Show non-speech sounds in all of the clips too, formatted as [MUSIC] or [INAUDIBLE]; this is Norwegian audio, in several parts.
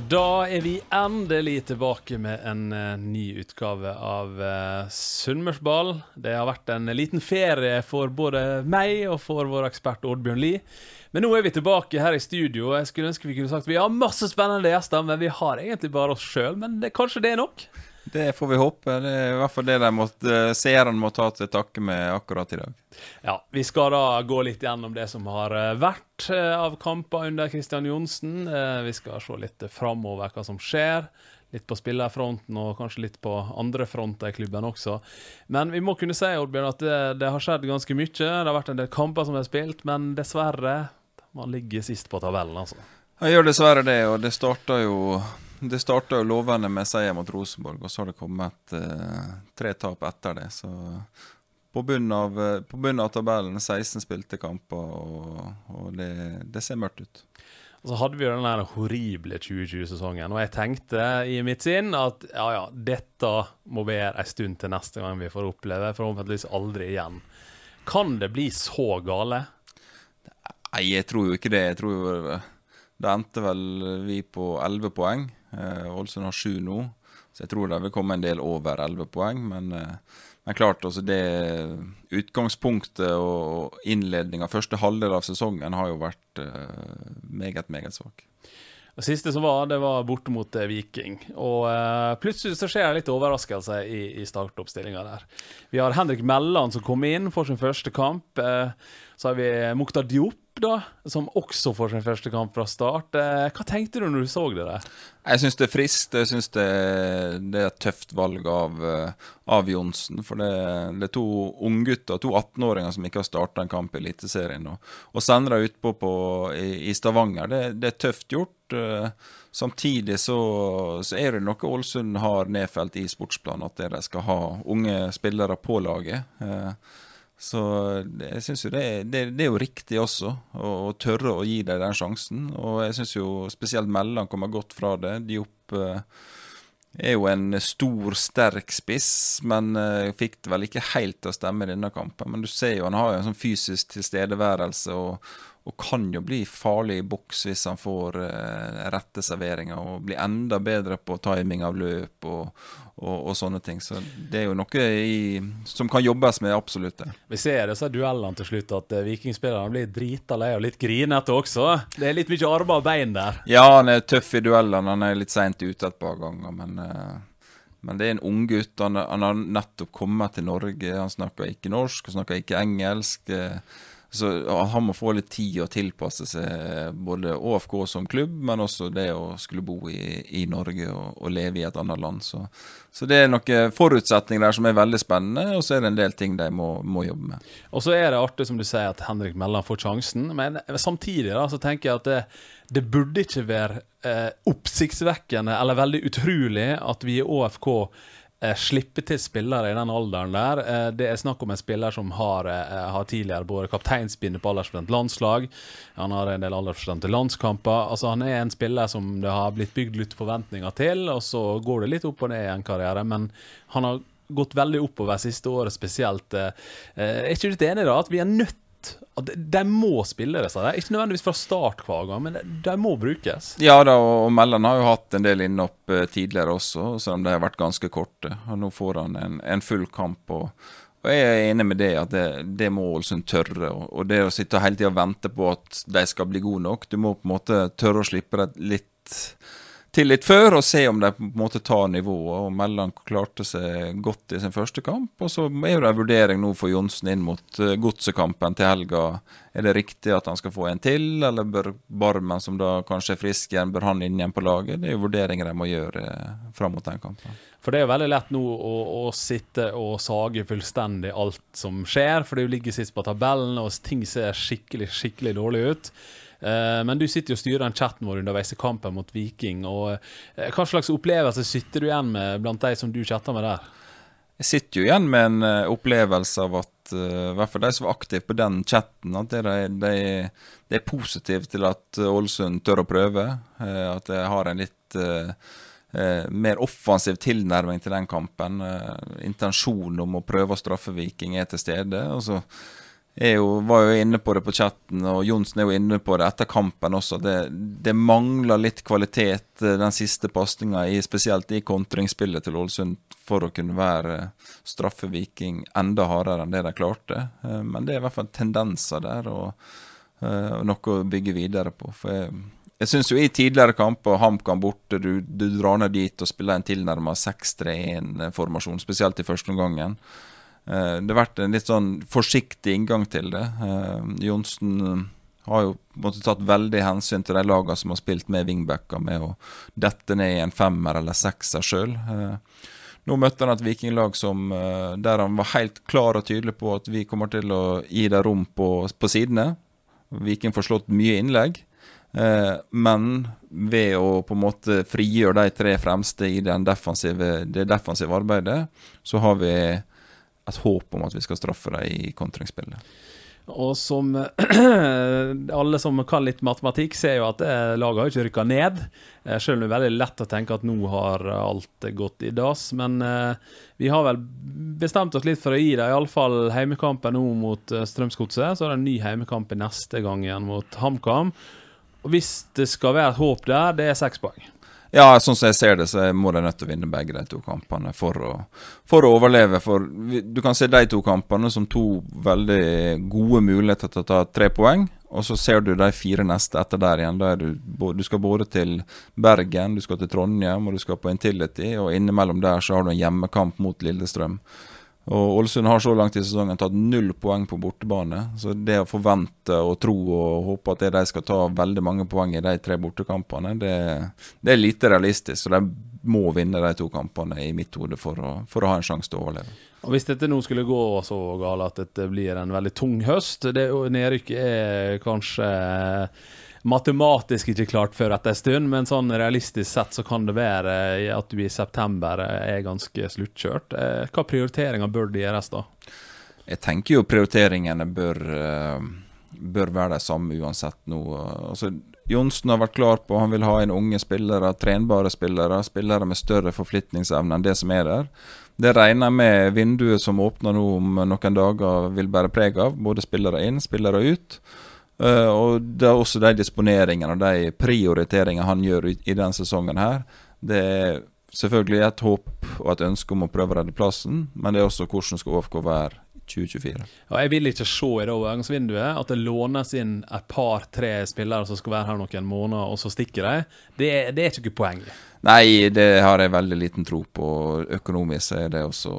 Og da er vi endelig tilbake med en uh, ny utgave av uh, Sunnmørsball. Det har vært en liten ferie for både meg og for vår ekspert Oddbjørn Lie. Men nå er vi tilbake her i studio. Jeg skulle ønske vi kunne sagt vi har masse spennende gjester, men vi har egentlig bare oss sjøl. Men det, kanskje det er nok? Det får vi håpe. Det er i hvert fall det de måtte, seerne må ta til takke med akkurat i dag. Ja, Vi skal da gå litt gjennom det som har eh, vært eh, av kamper under Kristian Johnsen. Eh, Vi skal se litt framover hva som skjer. Litt på spillerfronten og kanskje litt på andre fronter i klubben også. Men vi må kunne si Oddbjørn, at det, det har skjedd ganske mye. Det har vært en del kamper som er spilt, men dessverre man ligger sist på tabellen, altså. Jeg gjør dessverre det, og det starta jo det starta jo lovende med seier mot Rosenborg, og så har det kommet eh, tre tap etter det. Så på bunnen av, eh, på bunnen av tabellen 16 spilte kamper, og, og det, det ser mørkt ut. Og så hadde vi jo den der horrible 2020-sesongen, og jeg tenkte i mitt sinn at ja, ja, dette må være en stund til neste gang vi får oppleve, forhåpentligvis aldri igjen. Kan det bli så gale? Nei, jeg tror jo ikke det. Jeg tror jo Det endte vel vi på 11 poeng. Eh, Ålesund har 7 nå, så jeg tror det vil komme en del over 11 poeng. Men, eh, men klart, altså det utgangspunktet og innledninga, første halvdel av sesongen, har jo vært eh, meget, meget svak. Det siste som var, det var borte mot Viking. Og uh, plutselig så skjer det litt overraskelse i, i startoppstillinga der. Vi har Henrik Melland som kom inn for sin første kamp. Uh, så har vi Mukhtar Diop, da, som også får sin første kamp fra start. Eh, hva tenkte du når du så det der? Jeg syns det er friskt. Jeg syns det, det er et tøft valg av, eh, av Johnsen. For det, det er to unggutter, to 18-åringer, som ikke har starta en kamp i Eliteserien. Og, og sender dem utpå på, i, i Stavanger. Det, det er tøft gjort. Eh, Samtidig så, så er det noe Ålesund har nedfelt i sportsplanen, at de skal ha unge spillere på laget. Så jeg syns jo det, det, det er jo riktig også, å, å tørre å gi dem den sjansen. Og jeg syns jo spesielt Melland kommer godt fra det. Diop eh, er jo en stor, sterk spiss, men eh, fikk det vel ikke helt til å stemme i denne kampen. Men du ser jo han har jo en sånn fysisk tilstedeværelse og, og kan jo bli farlig i boks hvis han får eh, rette serveringer og blir enda bedre på timing av løp og, og, og sånne ting. Så det er jo noe i, som kan jobbes med, absolutt. det. Vi ser i disse duellene til slutt at eh, vikingspillerne blir drita lei og litt grinete også. Det er litt mye armer og bein der. Ja, han er tøff i duellene. Han er litt seint ute et par ganger, men eh, men det er en unggutt. Han, han har nettopp kommet til Norge. Han snakker ikke norsk, han snakker ikke engelsk. eh, Så han må få litt tid å tilpasse seg både ÅFK som klubb, men også det å skulle bo i, i Norge og, og leve i et annet land. Så, så det er noen forutsetninger der som er veldig spennende, og så er det en del ting de må, må jobbe med. Og så er det artig, som du sier, at Henrik Melland får sjansen. Men samtidig da, så tenker jeg at det, det burde ikke være eh, oppsiktsvekkende eller veldig utrolig at vi i ÅFK eh, slipper til spillere i den alderen der. Eh, det er snakk om en spiller som har, eh, har tidligere både kapteinspinnet på aldersbestemt landslag, han har en del aldersbestemte landskamper. Altså Han er en spiller som det har blitt bygd litt forventninger til, og så går det litt opp og ned i en karriere. Men han har gått veldig oppover siste året spesielt. jeg Er ikke du enig da, at vi er nødt at de, de må spille disse der? Ikke nødvendigvis fra start hver gang, men de, de må brukes. Ja da, og Mellan har jo hatt en del innhopp eh, tidligere også, selv om de har vært ganske korte. Og Nå får han en, en full kamp. og og Jeg er enig med det at det, det må Ålesund tørre. Og det å sitte hele tida og vente på at de skal bli gode nok Du må på en måte tørre å slippe dem litt til litt før, og se om de på en måte tar nivået. og Mellan klarte seg godt i sin første kamp. og Så er det en vurdering nå for Johnsen inn mot uh, godsekampen til helga. Er det riktig at han skal få en til, eller bør Barmen, som da kanskje er frisk igjen, bør han inn igjen på laget? Det er jo vurderinger de må gjøre uh, fram mot den kampen. For det er jo veldig lett nå å, å, sitte og sage fullstendig alt som skjer, for det ligger sist på tabellen, og ting ser skikkelig, skikkelig dårlig ut. Eh, men du sitter jo og styrer den chatten vår underveis i kampen mot Viking. og eh, Hva slags opplevelse sitter du igjen med blant de som du chatter med der? Jeg sitter jo igjen med en uh, opplevelse av at i hvert fall de som var aktive på den chatten, at de, de, de er positive til at Ålesund tør å prøve. At de har en litt mer offensiv tilnærming til den kampen. intensjonen om å prøve å straffe Viking er til stede. og så jo, var jo inne på det på chatten, og Johnsen er jo inne på det etter kampen også. Det, det mangler litt kvalitet eh, den siste pasninga, spesielt i kontringsspillet til Ålesund, for å kunne være straffe Viking enda hardere enn det de klarte. Eh, men det er i hvert fall tendenser der, og, eh, og noe å bygge videre på. For jeg, jeg syns jo i tidligere kamper, HamKam borte, du, du drar ned dit og spiller en tilnærma 6-3-1-formasjon, spesielt i første omgangen. Eh, det har vært en litt sånn forsiktig inngang til det. Eh, Johnsen eh, har jo måtte tatt veldig hensyn til de lagene som har spilt med wingbacker, med å dette ned i en femmer eller sekser sjøl. Nå møtte han et vikinglag som, der han var helt klar og tydelig på at vi kommer til å gi dem rom på, på sidene. Viking får slått mye innlegg. men ved å på en måte frigjøre de tre fremste i defensive, det defensive arbeidet, så har vi et håp om at vi skal straffe dem i kontringsspillet. Og som [CLEARS THROAT] alle som kan litt matematikk, ser jo at laget har ikke rykka ned. Eh, selv om det er veldig lett å tenke at nå har alt gått i dass. Men eh, vi har vel bestemt oss litt for å gi dem iallfall heimekampen nå mot eh, Strømsgodset. Så er det en ny heimekamp neste gang igjen mot HamKam. Og hvis det skal være et håp der, det er seks poeng. Ja, sånn som jeg ser det, så må de nødt til å vinne begge de to kampene for å, for å overleve. For du kan se de to kampene som to veldig gode muligheter til å ta tre poeng. Og så ser du de fire neste etter der igjen. Da er du, du skal både til Bergen, du skal til Trondheim og du skal på Intility. Og innimellom der så har du en hjemmekamp mot Lillestrøm. Og Ålesund har så langt i sesongen tatt null poeng på bortebane. Så det å forvente og tro og håpe at de skal ta veldig mange poeng i de tre bortekampene, det, det er lite realistisk. Så de må vinne de to kampene i mitt hode for for å ha en sjanse til å overleve. Og Hvis dette nå skulle gå så galt at dette blir en veldig tung høst det Nedrykket er kanskje matematisk ikke klart før etter en stund, men sånn realistisk sett så kan det være at du i september er ganske sluttkjørt. Eh, hva prioriteringer bør det gjøres da? Jeg tenker jo prioriteringene bør, eh, bør være de samme uansett nå. Altså, Johnsen har vært klar på han vil ha inn unge spillere, trenbare spillere, spillere med større forflytningsevne enn det som er der. Det regner jeg med vinduet som åpner nå om noen dager vil bære preg av. Både spillere inn, spillere ut. Uh, og det er også de disponeringene og de prioriteringene han gjør i, denne sesongen her. Det er selvfølgelig et håp og et ønske om å prøve å redde plassen, men det er også hvordan skal OFK være 2024. Og jeg vil ikke se i det overgangsvinduet at det lånes inn et par-tre spillere som skal være her noen måneder, og så stikker de. Det, det er ikke poenget. Nei, det har jeg veldig liten tro på. Økonomisk er det også,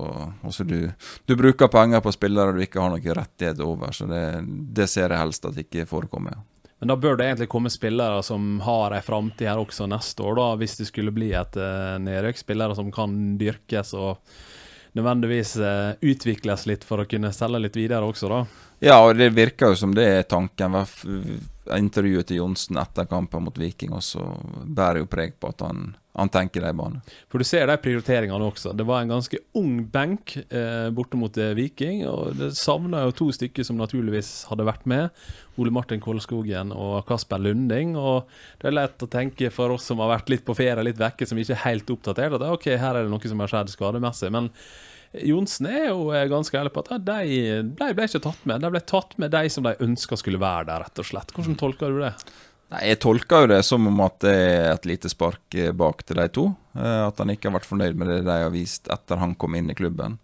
også du, du, bruker penger på spillere du ikke har noen rettigheter over, så det, det ser jeg helst at ikke forekommer. Men da bør det egentlig komme spillere som har ei framtid her også neste år, da, hvis det skulle bli et uh, nedrykk. Spillere som kan dyrkes og nødvendigvis uh, utvikles litt for å kunne selge litt videre også, da. Ja, og det virker jo som det er tanken. Intervjuet til Johnsen etter kampen mot Viking også bærer jo preg på at han, han tenker de bane. For du ser de prioriteringene også. Det var en ganske ung benk eh, borte mot eh, Viking. Og det savna jo to stykker som naturligvis hadde vært med. Ole Martin Kolskogen og Kasper Lunding. Og det er lett å tenke for oss som har vært litt på ferie, litt vekke, som ikke er helt oppdatert, at ok, her er det noe som har skjedd skademessig. men Johnsen er jo eh, ganske ærlig på at de ble, ble, ikke tatt med. De ble tatt med de som de ønska skulle være der, rett og slett. Hvordan tolker du det? Nei, Jeg tolker jo det som om at det er et lite spark eh, bak til de to. Eh, at han ikke har vært fornøyd med det de har vist etter han kom inn i klubben.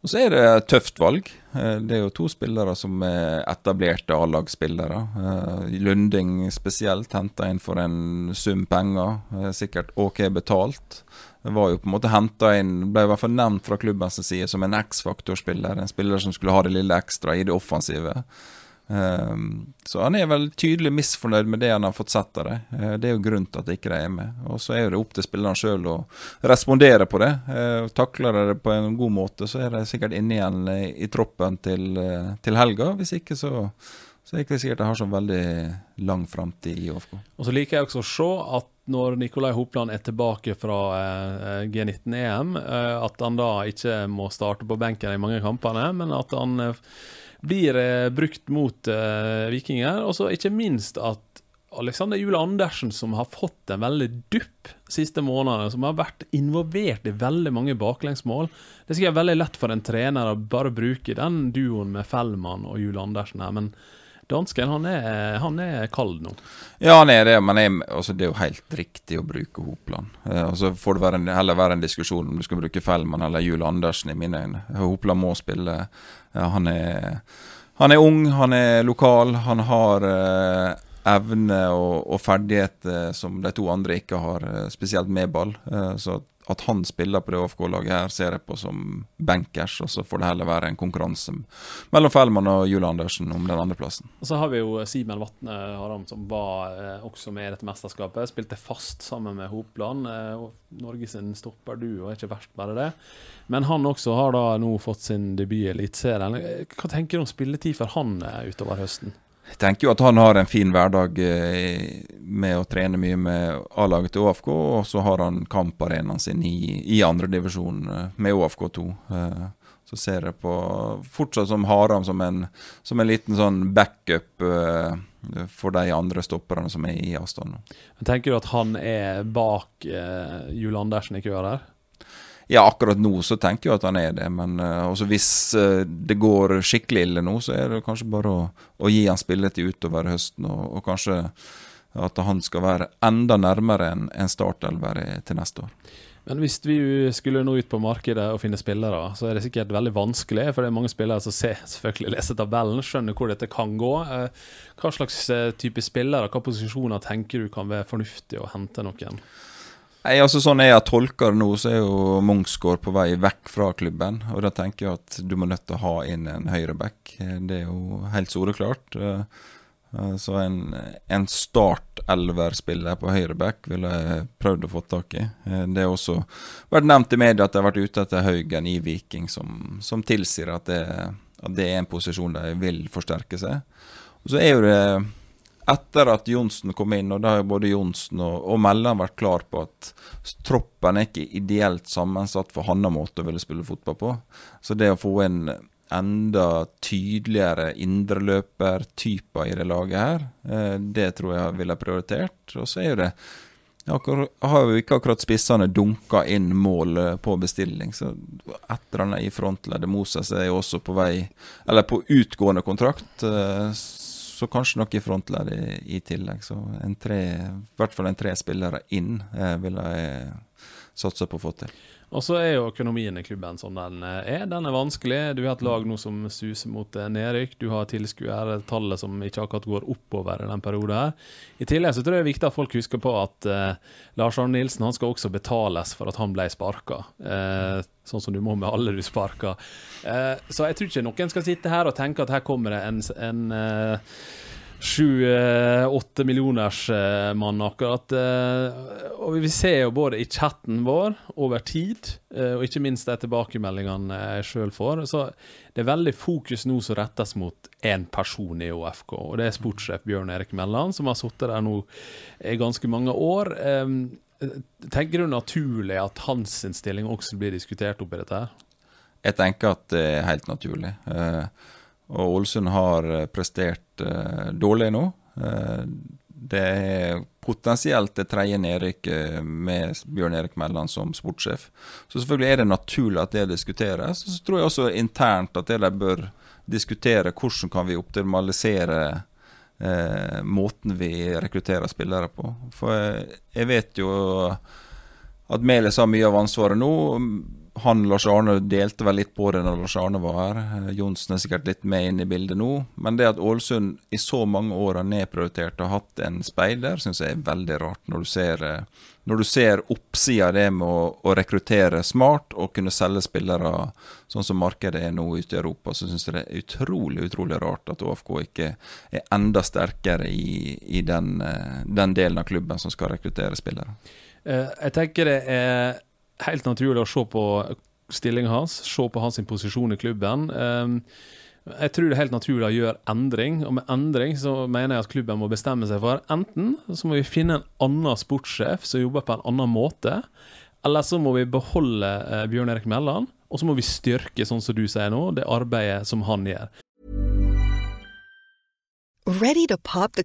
Og så er det et tøft valg. Eh, det er jo to spillere som er etablerte A-lagsspillere. Eh, Lunding spesielt henta inn for en sum penger, eh, sikkert OK betalt. Var jo på en måte henta inn, ble i hvert fall nevnt fra klubbens side som en X-faktor-spiller. En spiller som skulle ha det lille ekstra i det offensive. Um, så han er vel tydelig misfornøyd med det han har fått sett av det. Uh, det er jo grunnen til at ikke er med. Og så er det opp til spillerne sjøl å respondere på det. Uh, takler de det på en god måte, så er de sikkert inne igjen i, i troppen til, til, helga. Hvis ikke, så, så er det ikke sikkert de har så veldig lang framtid i OFK. Og så liker jeg også å se at når Nikolai Hopland er tilbake fra G19-EM, at han da ikke må starte på benken i mange kampene, men at han blir eh, brukt mot eh, vikinger. Og så ikke minst at Alexander Jule Andersen, som har fått en veldig dupp siste månedene, som har vært involvert i veldig mange baklengsmål Det er sikkert veldig lett for en trener å bare bruke den duoen med Fellmann og Jule Andersen her, men dansken han er, han er kald nå. Ja, han er det, men jeg, altså, det er jo helt riktig å bruke Hopland. Eh, altså, får det være en, heller være en diskusjon om du skal bruke Fellmann eller Juel Andersen, i mine øyne. Hopland må spille. Ja, han, er, han er ung, han er lokal, han har eh, evne og, og ferdigheter som de to andre ikke har, eh, spesielt med ball. Eh, så at han spiller på det AFK-laget her, ser jeg på som bankers. Og så får det heller være en konkurranse mellom Fellmann og Jule Andersen om den andreplassen. Og så har vi jo Simen Vatne Haram, som var eh, også med i dette mesterskapet. Spilte fast sammen med Hopland. Eh, Norges stopper du, og er ikke verst bare det. Men han også har da nå fått sin debut i Eliteserien. Hva tenker du om spilletid for han eh, utover høsten? Jeg tenker jo at han har en fin hverdag eh, med å trene mye med A-laget til ÅFK, og så har han kamparenaen sin i, i andredivisjon eh, med ÅFK2. Eh, så ser jeg på fortsatt som Haram som en, som en liten sånn backup for de andre stopperne som er i avstand. Tenker du at han er bak Jule Andersen i køa der? Ja, akkurat nå så tenker jeg at han er det, men uh, hvis uh, det går skikkelig ille nå, så er det kanskje bare å, å gi han spilletid utover høsten, og, og, kanskje at han skal være enda nærmere enn en startelver til neste år. Men hvis vi skulle nå ut på markedet og finne spillere, så er det sikkert veldig vanskelig. For det er mange spillere som ser, selvfølgelig leser tabellen, skjønner hvor dette kan gå. Eh, hva slags type spillere, hva posisjoner tenker du kan være fornuftig å hente noen? Nei, altså Sånn jeg tolker det nå, så er jo Mungsgaard på vei vekk fra klubben. Og da tenker jeg at du må nødt til å ha inn en høyreback. Det er jo helt soleklart. Eh, eh, så en, en start-elver-spiller på høyreback ville jeg prøvd å få tak i. Eh, det har også vært nevnt i media at de har vært ute etter Haugen i Viking, som, som tilsier at det, at det er en posisjon de vil forsterke seg. Og så er jo det etter at Johnsen kom inn, og da har både Johnsen og, og Mellan vært klar på at troppen er ikke ideelt sammensatt for hans måte å ville spille fotball på. Så det å få en enda tydeligere indreløpertyper i det laget her, eh, det tror jeg ville prioritert. Og så er jo det har jo ikke akkurat spissene dunka inn mål eh, på bestilling. Så et eller annet i frontleddet Moses er jo også på vei Eller på utgående kontrakt. Så kanskje noe i frontledd i, i, tillegg. Så tre, i hvert fall en tre spillere inn eh, vil jeg satse på å få til. Og så er jo økonomien i klubben som den eh, er. Den er vanskelig. Du har et lag nå som suser mot eh, nedrykk. Du har tilskuertallet som ikke akkurat går oppover i den perioden her. I tillegg så tror jeg det er viktig at folk husker på at eh, Lars Arne Nilsen han skal også betales for at han ble sparka. Eh, sånn som du må med alle du sparker. Eh, så jeg tror ikke noen skal sitte her og tenke at her kommer det en, en sju-åtte millioners eh, mann akkurat. Eh, og vi ser jo både i chatten vår over tid, eh, og ikke minst de tilbakemeldingene jeg sjøl får. Så det er veldig fokus nå som rettes mot én person i ÅFK, og det er sportssjef Bjørn Erik Melland, som har sittet der nå i ganske mange år. Tenker du naturlig at hans stilling også blir diskutert oppi dette her? Jeg tenker at det er helt naturlig. Og Ålesund har prestert uh, dårlig nå. Uh, det er potensielt det tredje nedrykket med Bjørn Erik Melland som sportssjef. Så selvfølgelig er det naturlig at det diskuteres. Og så tror jeg også internt at de bør diskutere hvordan kan vi optimalisere eh, måten vi rekrutterer spillere på. For jeg, jeg vet jo at Meles har mye av ansvaret nå han Lars Arne delte vel litt på det når Lars Arne var her. Eh, Johnsen er sikkert litt med inn i bildet nå. Men det at Ålesund i så mange år har nedprioritert og hatt en speider, syns jeg er veldig rart. Når du ser, eh, ser oppsida av det med å, å, rekruttere smart og kunne selge spillere sånn som markedet er nå ute i Europa, så syns jeg det er utrolig utrolig rart at ÅFK ikke er enda sterkere i, i den, eh, den delen av klubben som skal rekruttere spillere. Jeg tenker det er helt naturlig å se på stillingen hans, se på hans posisjon i klubben. Ehm, jeg tror det er helt naturlig å gjøre endring, og med endring så mener jeg at klubben må bestemme seg for enten så må vi finne en annen sportssjef som jobber på en annen måte, eller så må vi beholde eh, Bjørn Erik Melland, og så må vi styrke, sånn som du sier nå, det arbeidet som han gjør. Ready to pop the?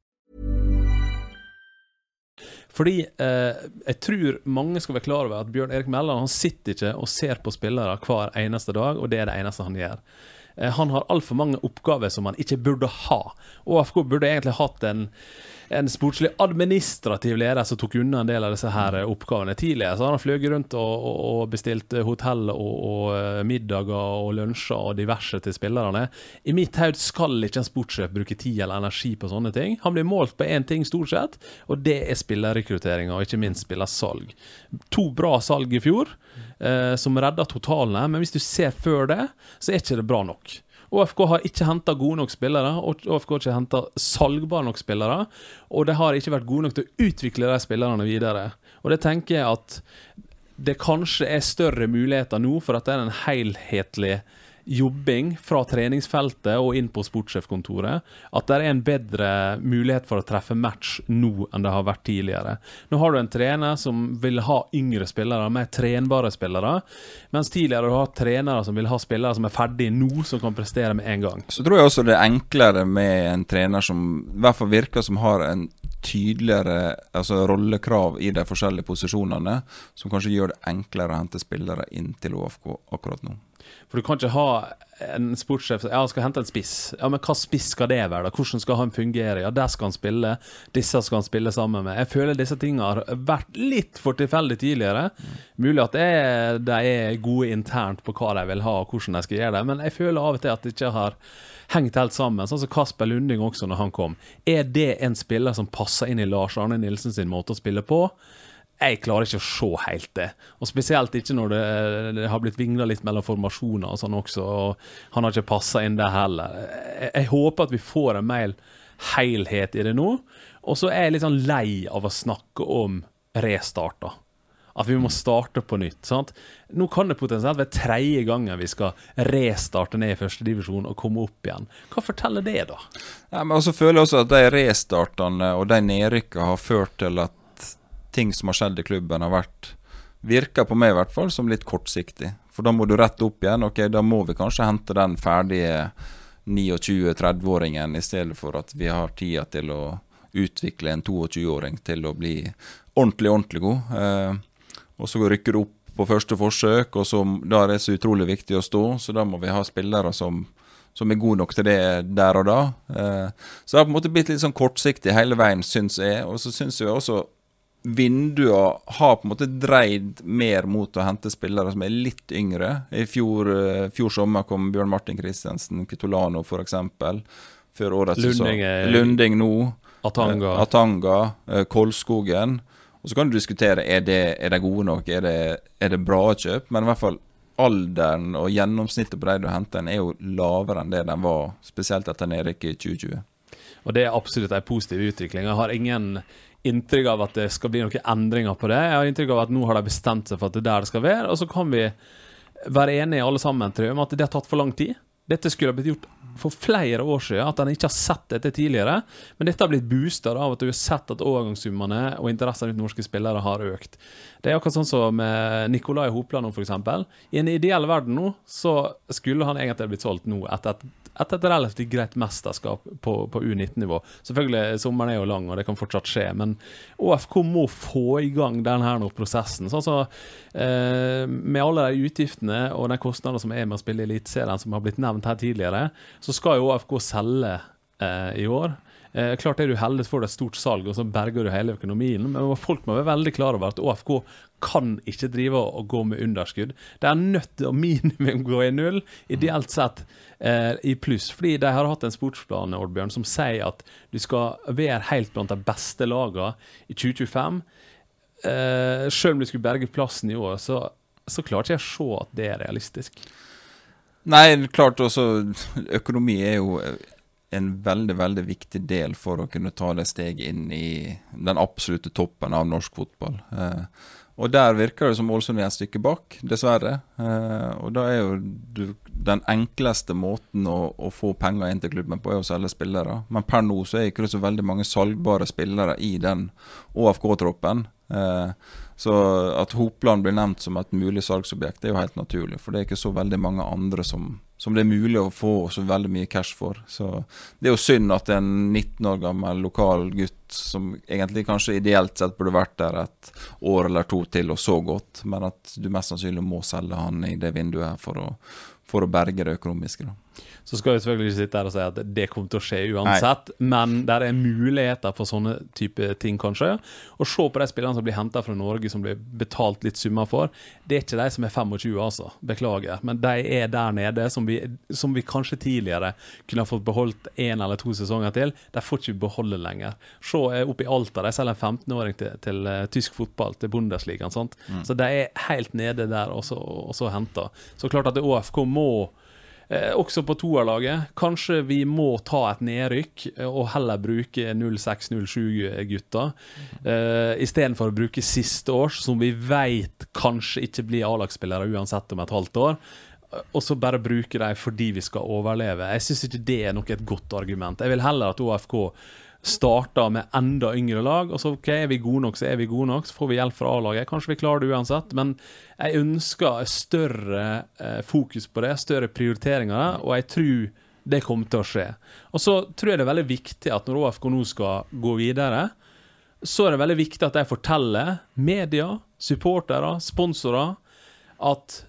Fordi eh, jeg tror mange skal være klar over at Bjørn Erik Melland sitter ikke og ser på spillere hver eneste dag, og det er det eneste han gjør. Eh, han har altfor mange oppgaver som han ikke burde ha. Og AFK burde egentlig hatt en en sportslig administrativ leder som tok unna en del av disse her eh, oppgavene. Tidligere så har han fløyet rundt og, og, bestilt eh, hotell og, og, middager og lunsjer og diverse til spillerne. I mitt haud skal ikke en sportssjef bruke tid eller energi på sånne ting. Han blir målt på én ting stort sett, og det er spillerrekruttering og ikke minst spillersalg. To bra salg i fjor, eh, som redda totalene, men hvis du ser før det, så er ikke det bra nok. ÅFK har ikke henta gode nok spillere, og ÅFK har ikke henta salgbare nok spillere. Og de har ikke vært gode nok til å utvikle de spillerne videre. Og det tenker jeg at det kanskje er større muligheter nå for at det er en helhetlig jobbing fra treningsfeltet og inn på sportssjefkontoret, at det er en bedre mulighet for å treffe match nå enn det har vært tidligere. Nå har du en trener som vil ha yngre spillere, mer trenbare spillere, mens tidligere har du hatt trenere som vil ha spillere som er ferdige nå, som kan prestere med en gang. Så tror jeg også det er enklere med en trener som i hvert fall virker som har en tydeligere altså rollekrav i de forskjellige posisjonene, som kanskje gjør det enklere å hente spillere inn til OFK akkurat nå. For du kan ikke ha en sportssjef Ja, han skal hente en spiss. Ja, Men hva spiss skal det være? da? Hvordan skal han fungere? Ja, der skal han spille. Disse skal han spille sammen med. Jeg føler disse tingene har vært litt for tilfeldig tidligere. Mulig at er, de er gode internt på hva de vil ha, og hvordan de skal gjøre det, men jeg føler av og til at det ikke har hengt helt sammen. Sånn som Kasper Lunding også, når han kom. Er det en spiller som passer inn i Lars Arne Nilsen sin måte å spille på? Jeg klarer ikke å se helt det. Og Spesielt ikke når det, det har blitt vingla litt mellom formasjoner og sånn også. og Han har ikke passa inn der heller. Jeg, jeg, håper at vi får en mer helhet i det nå. Og så er jeg litt sånn lei av å snakke om restarter. At vi må starte på nytt. sant? Nå kan det potensielt være tredje gangen vi skal restarte ned i førstedivisjon og komme opp igjen. Hva forteller det, da? Ja, men også føler jeg også at de restartene og de nedrykkene har ført til at ting som har skjedd i klubben, har vært Virker på meg i hvert fall som litt kortsiktig. For da må du rette opp igjen. Ok, da må vi kanskje hente den ferdige 29-30-åringen, i stedet for at vi har tida til å utvikle en 22-åring til å bli ordentlig, ordentlig god. Eh, og så rykker du opp på første forsøk, og så, da er det så utrolig viktig å stå. Så da må vi ha spillere som, som er gode nok til det der og da. Eh, så det har på en måte blitt litt sånn kortsiktig hele veien, syns jeg. Og så syns jeg også vinduene har på en måte dreid mer mot å hente spillere som er litt yngre. I fjor, uh, fjor sommer kom Bjørn Martin Kristiansen, Kitolano f.eks. Før årets Lunding, Lunding nå. Atanga. Uh, Atanga uh, Kolskogen. Og Så kan du diskutere er det er de gode nok, er det, er det bra kjøp. Men i hvert fall alderen og gjennomsnittet på de du henter, er jo lavere enn det den var, spesielt etter nedrykket i 2020. Og Det er absolutt en positiv utvikling. Jeg har ingen inntrykk av at det skal bli noen endringer på det. Jeg har inntrykk av at nå har de bestemt seg for at det er der det skal være. Og så kan vi være enige alle sammen tror jeg, om at det har tatt for lang tid. Dette skulle ha blitt gjort for flere år siden, at en ikke har sett dette tidligere. Men dette har blitt boosta av at du har sett at overgangssummene og interessen rundt norske spillere har økt. Det er akkurat sånn som med Nicolai Hopland nå, f.eks. I en ideell verden nå, så skulle han egentlig blitt solgt nå etter et etter et relativt greit mesterskap på, på U19-nivå. Selvfølgelig, sommeren er jo lang, og det kan fortsatt skje, men ÅFK må få i gang denne prosessen. Sånn så, eh, Med alle de utgiftene og de kostnadene som er med å spille Eliteserien, som har blitt nevnt her tidligere, så skal jo ÅFK selge eh, i år. Eh, klart er du heldig så får du et stort salg, og så berger du hele økonomien. Men folk må være veldig klar over at ÅFK kan ikke drive og gå med underskudd. De er nødt til å minimum gå i null, ideelt sett eh, i pluss. Fordi de har hatt en sportsplan Oddbjørn, som sier at du skal være helt blant de beste lagene i 2025. Eh, selv om du skulle berge plassen i år, så, så klarer jeg å se at det er realistisk. Nei, klart også Økonomi er jo en veldig veldig viktig del for å kunne ta det steget inn i den absolutte toppen av norsk fotball. Eh, og der virker det som Ålesund er et stykke bak, dessverre. Eh, og da er jo du, den enkleste måten å, å, få penger inn til klubben på, er å selge spillere. Men per nå så er det ikke så veldig mange salgbare spillere i den ÅFK-troppen. Eh, så at Hopland blir nevnt som et mulig salgsobjekt, det er jo helt naturlig. For det er ikke så veldig mange andre som, som det er mulig å få så veldig mye cash for. Så det er jo synd at en 19 år gammel lokal gutt, som egentlig kanskje ideelt sett burde vært der et år eller to til og så godt, men at du mest sannsynlig må selge han i det vinduet for å, for å berge det økonomiske. da. Så skal jeg selvfølgelig ikke sitte her og si at det kommer til å skje uansett, Nei. men der er muligheter for sånne type ting, kanskje. Og se på de spillerne som blir henta fra Norge, som blir betalt litt summer for. Det er ikke de som er 25, altså. Beklager. Men de er der nede, som vi, som vi kanskje tidligere kunne fått beholdt én eller to sesonger til. De får ikke beholde lenger. Se opp i Alta, de selger en 15-åring til, til uh, tysk fotball, til Bundesligaen. Mm. Så de er helt nede der og så henta. Så klart at OFK må Eh, også på toerlaget. Kanskje vi må ta et nedrykk eh, og heller bruke 06-07-gutta. Eh, Istedenfor å bruke siste års, som vi vet kanskje ikke blir A-lagsspillere uansett om et halvt år. Eh, og så bare bruke dem fordi vi skal overleve. Jeg syns ikke det er nok et godt argument. Jeg vil heller at OFK starter med enda yngre lag. Og så ok, er vi gode nok, så er vi gode nok. Så får vi hjelp fra A-laget. Kanskje vi klarer det uansett. Men jeg ønsker større eh, fokus på det, større prioriteringer, og jeg tror det kommer til å skje. Og så tror jeg det er veldig viktig at når ÅFK nå skal gå videre, så er det veldig viktig at de forteller media, supportere, sponsorer, at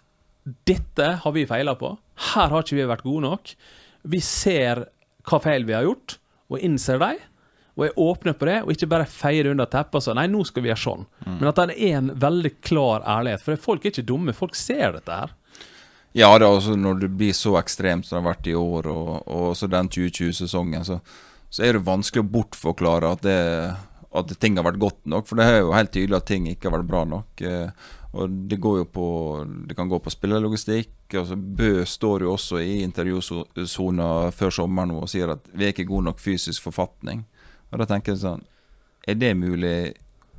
dette har vi feila på. Her har ikke vi vært gode nok. Vi ser hva feil vi har gjort, og innser dem og er åpne på det, og ikke bare feier under teppet og sier nei, nå skal vi gjøre sånn. Mm. Men at det er en veldig klar ærlighet. For folk er ikke dumme, folk ser dette her. Ja, det er også når det blir så ekstremt som det har vært i år, og, og også den 2020-sesongen, så, så, er det vanskelig å bortforklare at, det, at ting har vært godt nok. For det er jo helt tydelig at ting ikke har vært bra nok. Eh, og det går jo på Det kan gå på spillerlogistikk. Altså Bø står jo også i intervjusona før sommeren og sier at vi er ikke god nok fysisk forfatning. Og da tenker jeg sånn Er det mulig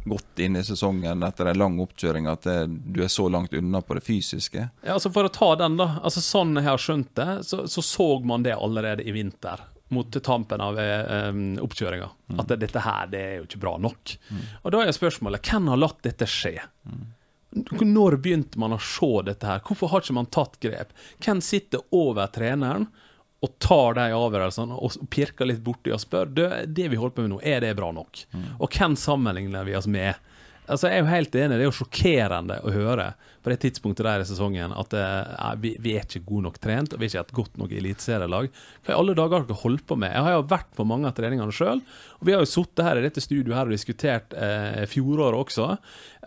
godt inn i sesongen etter en lang oppkjøring at det, du er så langt unna på det fysiske? Ja, altså For å ta den, da. altså Sånn jeg har skjønt det, så så, så man det allerede i vinter. Mot tampen av um, oppkjøringa. Mm. At dette her, det er jo ikke bra nok. Mm. Og da er spørsmålet hvem har latt dette skje? Mm. Når begynte man å se dette her? Hvorfor har ikke man tatt grep? Hvem sitter over treneren og tar de avgjørelsene og pirker litt borti og spør det, det vi holder på med nå, er det bra nok. Mm. Og hvem sammenligner vi oss med? Altså, Jeg er jo helt enig, det er jo sjokkerende å høre på det tidspunktet der i sesongen at uh, vi, vi, er ikke gode nok trent, og vi er ikke et godt nok eliteserielag. Hva i alle dager har dere holdt på med? Jeg har jo vært på mange av treningene sjøl, og vi har jo sittet her i dette studioet her og diskutert eh, fjoråret også,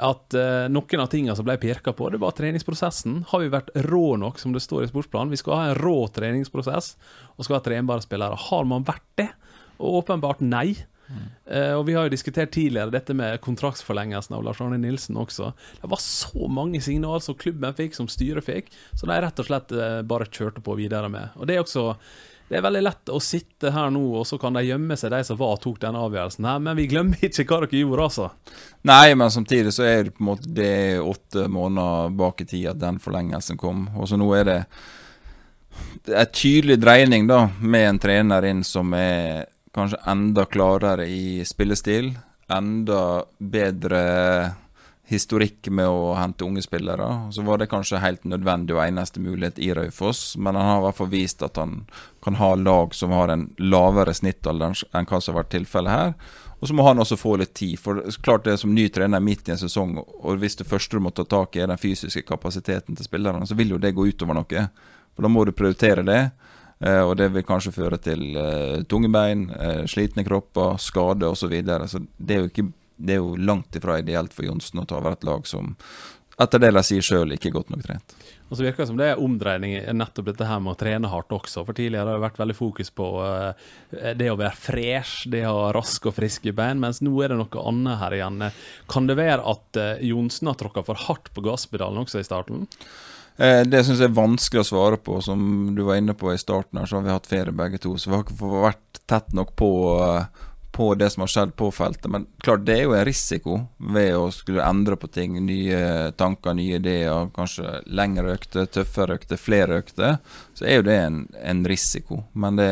at eh, noen av tingene som ble pirka på, det var treningsprosessen. Har vi vært rå nok, som det står i sportsplanen? Vi skal ha en rå treningsprosess og skal ha trenbare spillere. Har man vært det? Og åpenbart nei. Uh, og Vi har jo diskutert tidligere dette med kontraktsforlengelsen av Lars Arne Nilsen også. Det var så mange signaler som klubben fikk, som styret fikk, så de rett og slett uh, bare kjørte på videre med. Og Det er også det er veldig lett å sitte her nå, og så kan de gjemme seg, de som var tok den avgjørelsen her. Men vi glemmer ikke hva dere gjorde, altså. Nei, men samtidig så er det på en måte det åtte måneder bak i tid at den forlengelsen kom. Og så nå er det en tydelig dreining da, med en trener inn som er kanskje enda klarere i spillestil. Enda bedre historikk med å hente unge spillere. Så var det kanskje helt nødvendig og eneste mulighet i Raufoss, men han har i hvert fall vist at han kan ha lag som har en lavere snittalder enn hva som har vært tilfellet her. Og så må han også få litt tid. For klart det er som ny trener midt i en sesong, og hvis det første du må ta tak i er den fysiske kapasiteten til spillerne, så vil jo det gå utover noe. For da må du prioritere det. Eh, og det vil kanskje føre til eh, tunge bein, eh, slitne kropper, skade osv. Så, videre. så det er jo det er jo langt ifra ideelt for Johnsen å ta over et lag som etter det de sier sjøl ikke godt nok trent. Og så virker det som det er omdreining nettopp dette her med å trene hardt også. For tidligere har det vært veldig fokus på det å være fresh, det å ha raske og friske bein, mens nå er det noe annet her igjen. Kan det være at Johnsen har tråkka for hardt på gasspedalen også i starten? Eh, det syns jeg er vanskelig å svare på. Som du var inne på i starten, her, så har vi hatt ferie begge to. Så vi har ikke vært tett nok på uh, på det som har skjedd på feltet. Men klart, det er jo en risiko ved å skulle endre på ting. Nye tanker, nye ideer. Kanskje lengre økter, tøffere økter, flere økter. Så er jo det en, en risiko. Men det,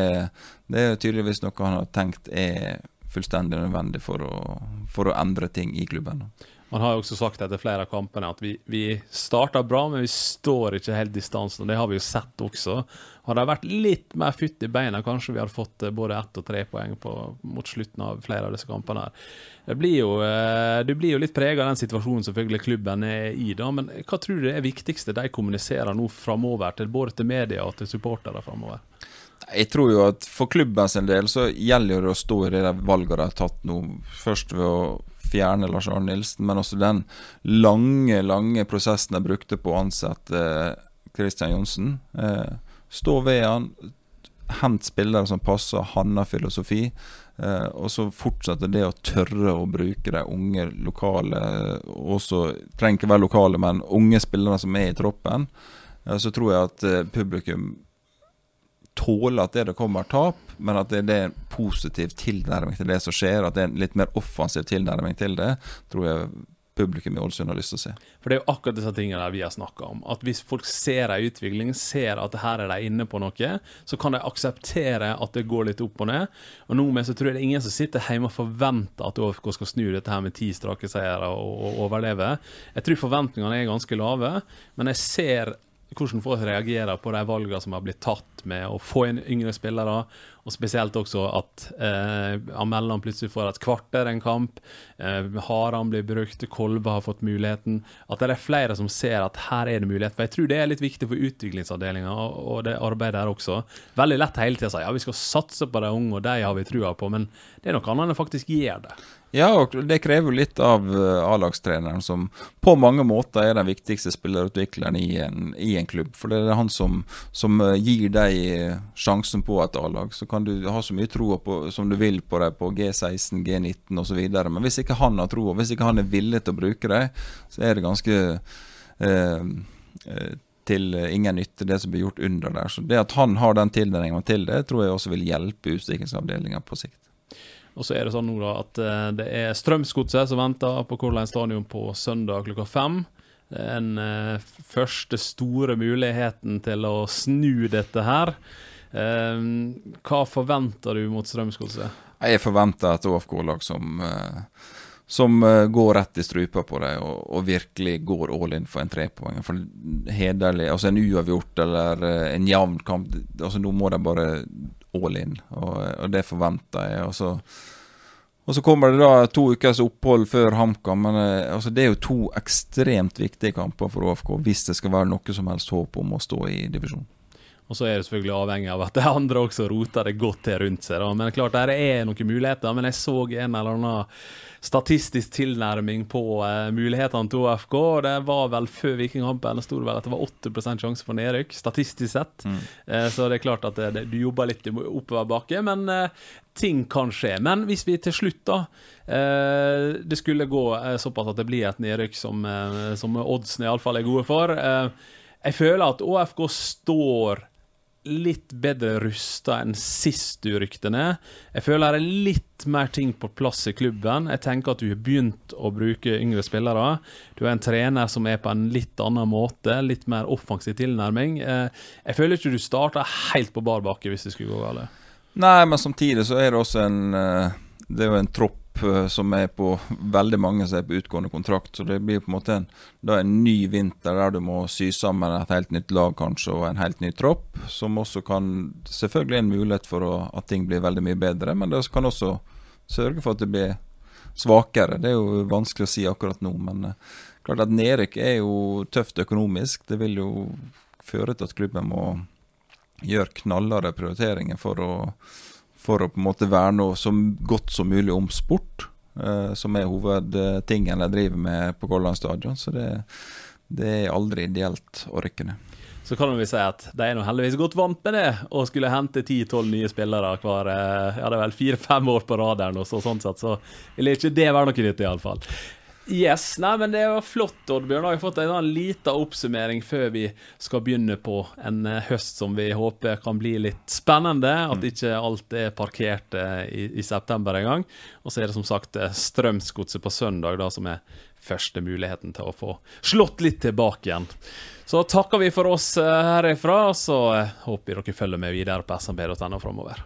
det, er tydeligvis noe han har tenkt er fullstendig nødvendig for å, for å endre ting i klubben. Han har jo også sagt etter flere av kampene at vi, vi starter bra, men vi står ikke helt distansen. og Det har vi jo sett også. Hadde det vært litt mer fytt i beina, kanskje vi hadde fått eh, både ett og tre poeng på, mot slutten av flere av disse kampene. her. Blir jo, du blir jo litt prega av den situasjonen selvfølgelig klubben er i. da, Men hva tror du er viktigste de kommuniserer nå framover, til både til media og til supportere framover? Jeg tror jo at for klubben sin del så gjelder det å stå i de valgene de har tatt nå. Først ved å fjerne Lars Arne Nilsen, men også den lange, lange prosessen jeg brukte på å ansette Kristian eh, Johnsen. Eh, stå ved han, hent spillere som passer hans filosofi. Eh, og så fortsetter det å tørre å bruke de unge lokale også, Trenger ikke være lokale, men unge spillere som er i troppen. Eh, så tror jeg at eh, publikum tåle at det det kommer tap, men at det, det er en positiv tilnærming til det som skjer. At det er en litt mer offensiv tilnærming til det, tror jeg publikum i Ålesund har lyst til å se. For Det er jo akkurat disse tingene der vi har snakka om. At Hvis folk ser en utvikling, ser at her er de inne på noe, så kan de akseptere at det går litt opp og ned. Og nå med så tror jeg det er ingen som sitter hjemme og forventer at ÅFK skal snu dette her med ti strake seire og, og overleve. Jeg tror forventningene er ganske lave, men jeg ser hvordan folk reagerer på de valgene som har blitt tatt med å få inn yngre spillere, og spesielt også at eh, Amellan plutselig får et kvarter en kamp. Eh, Haran blir brukt, Kolve har fått muligheten. At det er flere som ser at her er det mulighet. For jeg tror det er litt viktig for utviklingsavdelinga og, og det arbeidet der også. Veldig lett hele tida å si ja, vi skal satse på de unge, og de har vi trua på. Men det er noe annet enn å faktisk gjøre det. Ja, og det krever jo litt av eh, A-lagstreneren, som på mange måter er den viktigste spillerutvikleren i en, i en klubb. For det er han som, som eh, gir deg sjansen på et A-lag. Så kan du ha så mye tro på, som du vil på deg på G16, G19 osv. Men hvis ikke han har tro, og hvis ikke han er villig til å bruke deg, så er det ganske eh, eh til ingen nytte, det som blir gjort under der. Så det at han har den tilnærmingen til det, tror jeg også vil hjelpe utviklingsavdelinga på sikt. Og så er det sånn nå da at eh, det er Strømsgodset som venter på Color Stadion på søndag klokka fem. Den eh, første store muligheten til å snu dette her. Eh, hva forventer du mot Strømsgodset? Jeg forventer et OFK-lag som eh, som går rett i strupa på deg og, og, virkelig går all in for en trepoeng. For hederlig, altså en uavgjort eller en jevn kamp altså Nå må de bare all in, og, og det forventer jeg. Og så, og så, kommer det da to ukers opphold før HamKam. Men eh, altså, det er jo to ekstremt viktige kamper for ÅFK hvis det skal være noe som helst håp om å stå i divisjonen. Og så er det selvfølgelig avhengig av at de andre også roter det godt til rundt seg. Da. Men klart, der er noen muligheter. Men jeg så en eller annen statistisk tilnærming på eh, mulighetene til OFK. og Det var vel før Vikingkampen sto det vel at det var 8 sjanse for nedrykk, statistisk sett. Mm. Eh, så det er klart at det, det, du jobber litt oppoverbakke, men eh, ting kan skje. Men hvis vi til slutt, da Det skulle gå såpass at det blir et nedrykk som, som oddsene iallfall er gode for. jeg føler at ÅFK står litt bedre rusta enn sist du rykte ned. Jeg føler det er litt mer ting på plass i klubben. Jeg tenker at du har begynt å bruke yngre spillere. Du er en trener som er på en litt annen måte, litt mer offensiv tilnærming. Eh, Jeg føler ikke du starta helt på bar bakke hvis det skulle gå galt. Nei, men samtidig så er det også en eh, Det er jo en tropp eh, som er på veldig mange som er på utgående kontrakt. Så det blir på en måte en, en ny vinter der du må sy sammen et helt nytt lag kanskje og en helt ny tropp. Som også kan Selvfølgelig en mulighet for å, at ting blir veldig mye bedre, men det kan også sørge for at det blir svakere. Det er jo vanskelig å si akkurat nå, men eh, klart at nedrykk er jo tøft økonomisk. Det vil jo føre til at klubben må gjøre knallharde prioriteringer for å, for å på en måte verne så godt som mulig om sport, eh, som er hovedtingen de driver med på Kolland stadion. Så det, det er aldri ideelt å rykke ned. Så kan vi si at de er nå heldigvis godt vant med det, og skulle hente 10-12 nye spillere hver eh, ja det er vel fire-fem år på radaren, og så, sånn sett, så vil ikke det være noe nytt, iallfall. Yes, nei, men det var flott, Oddbjørn. Da har vi fått en liten oppsummering før vi skal begynne på en eh, høst som vi håper kan bli litt spennende. At ikke alt er parkert eh, i, i september engang. Og så er det som sagt eh, Strømsgodset på søndag da som er første muligheten til å få slått litt tilbake igjen. Så takker vi for oss herifra, og så håper vi dere følger med videre på smb.no framover.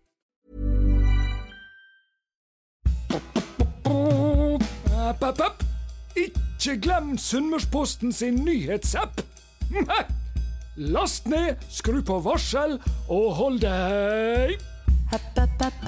App, app, app. Ikke glem Sunnmørsposten sin nyhetsapp. Last ned, skru på varsel og hold deg Oppdatert.